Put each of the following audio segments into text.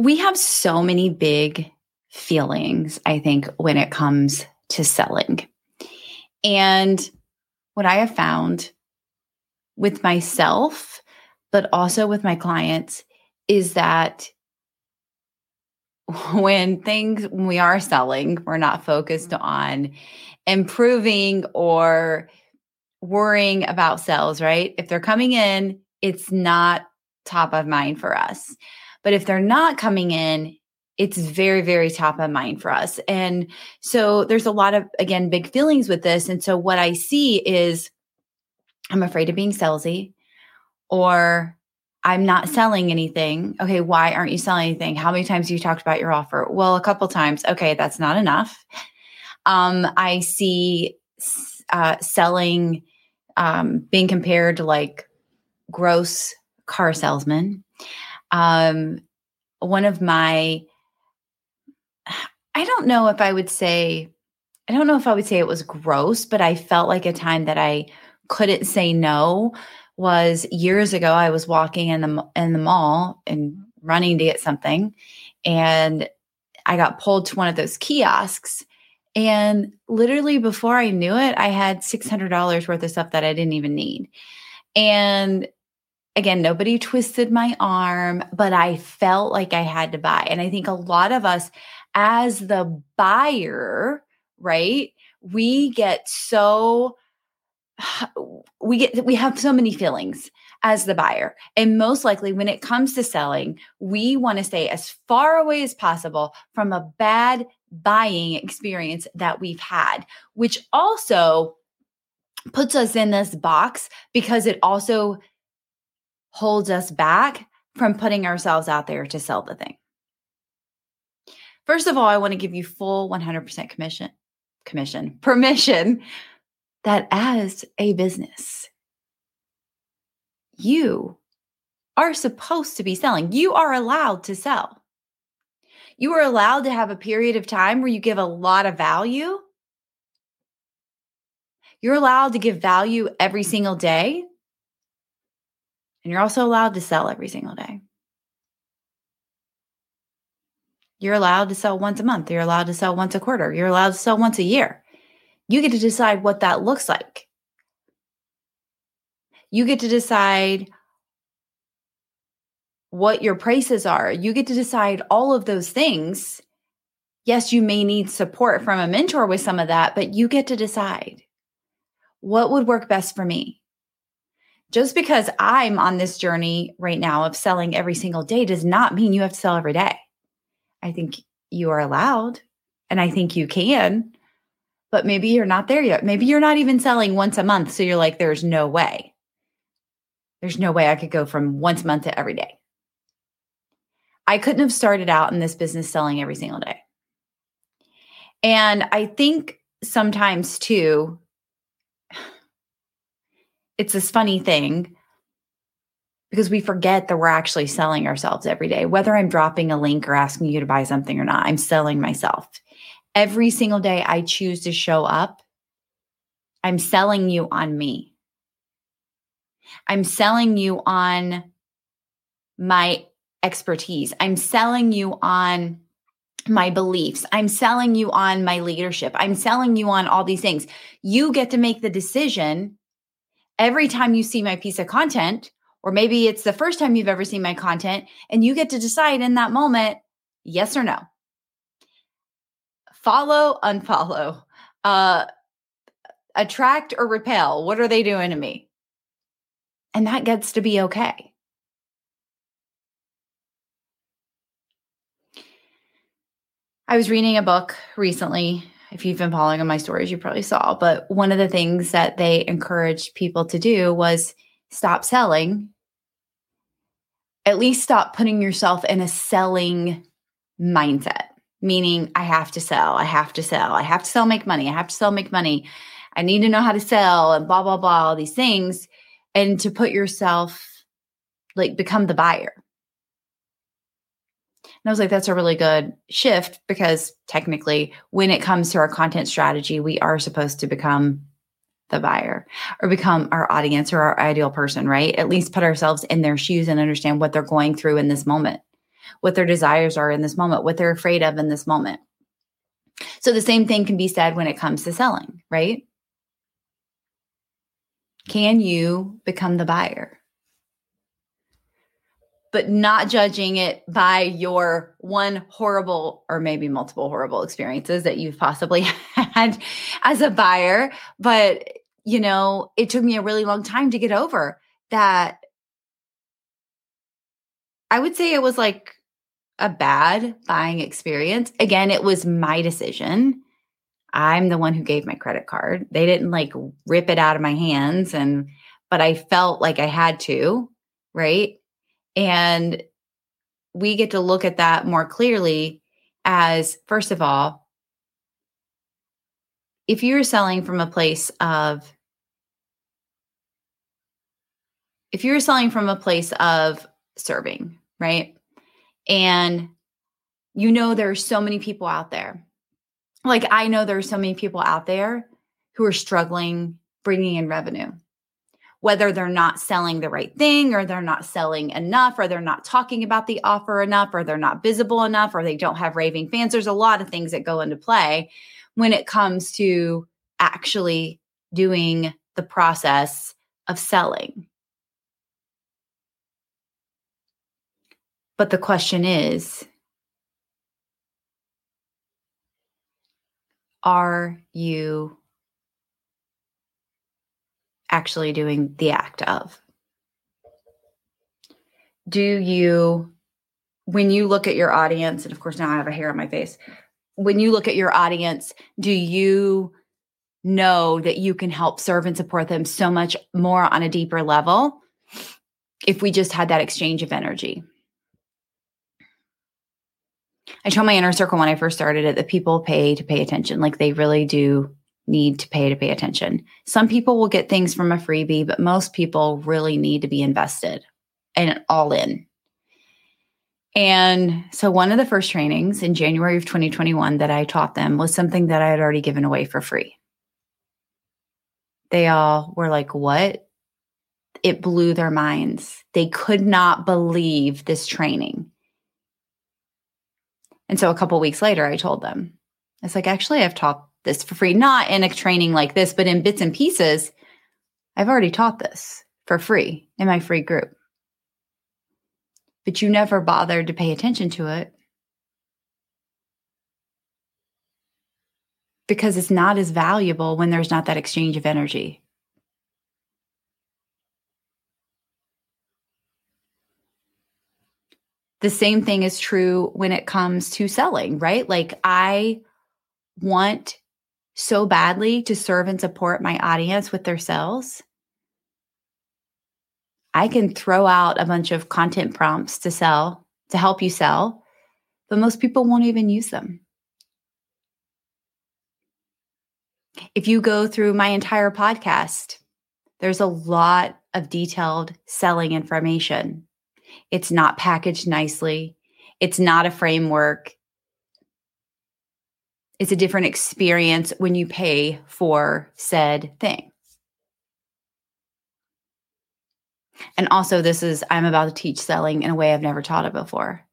we have so many big feelings, I think, when it comes to selling. And what I have found with myself, but also with my clients, is that when things, when we are selling, we're not focused mm-hmm. on improving or worrying about sales, right? If they're coming in, it's not top of mind for us. But if they're not coming in, it's very, very top of mind for us. And so there's a lot of, again, big feelings with this. And so what I see is I'm afraid of being salesy or I'm not selling anything. Okay, why aren't you selling anything? How many times have you talked about your offer? Well, a couple times. Okay, that's not enough. Um, I see uh, selling um, being compared to like gross car salesman. Um, one of my, I don't know if I would say, I don't know if I would say it was gross, but I felt like a time that I couldn't say no was years ago. I was walking in the in the mall and running to get something, and I got pulled to one of those kiosks. And literally before I knew it, I had $600 worth of stuff that I didn't even need. And again, nobody twisted my arm, but I felt like I had to buy. And I think a lot of us, as the buyer, right, we get so we get we have so many feelings as the buyer and most likely when it comes to selling we want to stay as far away as possible from a bad buying experience that we've had which also puts us in this box because it also holds us back from putting ourselves out there to sell the thing. First of all, I want to give you full 100% commission, commission, permission that as a business, you are supposed to be selling. You are allowed to sell. You are allowed to have a period of time where you give a lot of value. You're allowed to give value every single day. And you're also allowed to sell every single day. You're allowed to sell once a month. You're allowed to sell once a quarter. You're allowed to sell once a year. You get to decide what that looks like. You get to decide what your prices are. You get to decide all of those things. Yes, you may need support from a mentor with some of that, but you get to decide what would work best for me just because I'm on this journey right now of selling every single day does not mean you have to sell every day. I think you are allowed and I think you can, but maybe you're not there yet. Maybe you're not even selling once a month. So you're like, there's no way. There's no way I could go from once a month to every day. I couldn't have started out in this business selling every single day. And I think sometimes too, it's this funny thing because we forget that we're actually selling ourselves every day. Whether I'm dropping a link or asking you to buy something or not, I'm selling myself. Every single day I choose to show up, I'm selling you on me. I'm selling you on my expertise. I'm selling you on my beliefs. I'm selling you on my leadership. I'm selling you on all these things. You get to make the decision every time you see my piece of content, or maybe it's the first time you've ever seen my content, and you get to decide in that moment yes or no. Follow, unfollow, uh, attract or repel. What are they doing to me? And that gets to be okay. I was reading a book recently if you've been following on my stories, you probably saw. But one of the things that they encouraged people to do was stop selling, at least stop putting yourself in a selling mindset, meaning I have to sell, I have to sell, I have to sell, make money, I have to sell, make money. I need to know how to sell and blah, blah, blah, all these things. And to put yourself, like, become the buyer. And I was like, that's a really good shift because technically, when it comes to our content strategy, we are supposed to become the buyer or become our audience or our ideal person, right? At least put ourselves in their shoes and understand what they're going through in this moment. what their desires are in this moment, what they're afraid of in this moment. So the same thing can be said when it comes to selling, right? Can you become the buyer? But not judging it by your one horrible or maybe multiple horrible experiences that you've possibly had as a buyer. But, you know, it took me a really long time to get over that. I would say it was like a bad buying experience. Again, it was my decision. I'm the one who gave my credit card. They didn't like rip it out of my hands and but I felt like I had to, right? And we get to look at that more clearly as first of all, if you're selling from a place of if you're selling from a place of serving, right? And you know, there are so many people out there. Like, I know there are so many people out there who are struggling bringing in revenue, whether they're not selling the right thing or they're not selling enough or they're not talking about the offer enough or they're not visible enough or they don't have raving fans. There's a lot of things that go into play when it comes to actually doing the process of selling. But the question is are you actually doing the act of? Do you, when you look at your audience, and of course now I have a hair on my face, when you look at your audience, do you know that you can help serve and support them so much more on a deeper level if we just had that exchange of energy? I told my inner circle when I first started it that people pay to pay attention. Like they really do need to pay to pay attention. Some people will get things from a freebie, but most people really need to be invested and all in. And so, one of the first trainings in January of 2021 that I taught them was something that I had already given away for free. They all were like, What? It blew their minds. They could not believe this training. And so a couple weeks later, I told them, it's like, actually, I've taught this for free, not in a training like this, but in bits and pieces. I've already taught this for free in my free group. But you never bothered to pay attention to it because it's not as valuable when there's not that exchange of energy. the same thing is true when it comes to selling, right? Like I want so badly to serve and support my audience with their sales. I can throw out a bunch of content prompts to sell, to help you sell, but most people won't even use them. If you go through my entire podcast, there's a lot of detailed selling information it's not packaged nicely. It's not a framework. It's a different experience when you pay for said thing. And also, this is, I'm about to teach selling in a way I've never taught it before.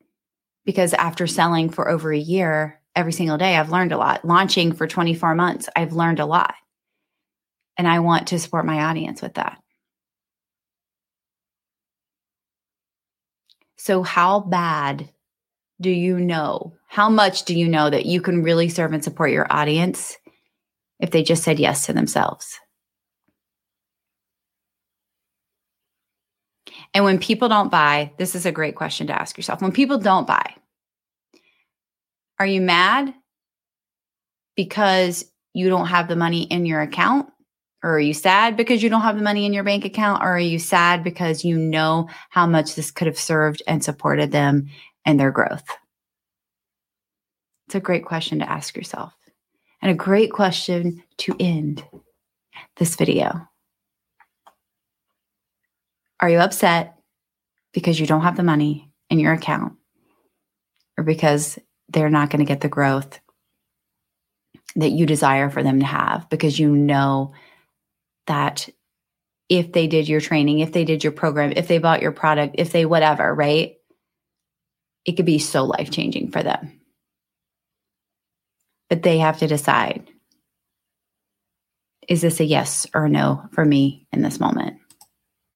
Because after selling for over a year, every single day, I've learned a lot. Launching for 24 months, I've learned a lot. And I want to support my audience with that. So, how bad do you know? How much do you know that you can really serve and support your audience if they just said yes to themselves? And when people don't buy, this is a great question to ask yourself. When people don't buy, are you mad because you don't have the money in your account? Or are you sad because you don't have the money in your bank account? Or are you sad because you know how much this could have served and supported them and their growth? It's a great question to ask yourself and a great question to end this video. Are you upset because you don't have the money in your account or because they're not going to get the growth that you desire for them to have because you know that if they did your training, if they did your program, if they bought your product, if they whatever, right? it could be so life changing for them. But they have to decide is this a yes or a no for me in this moment?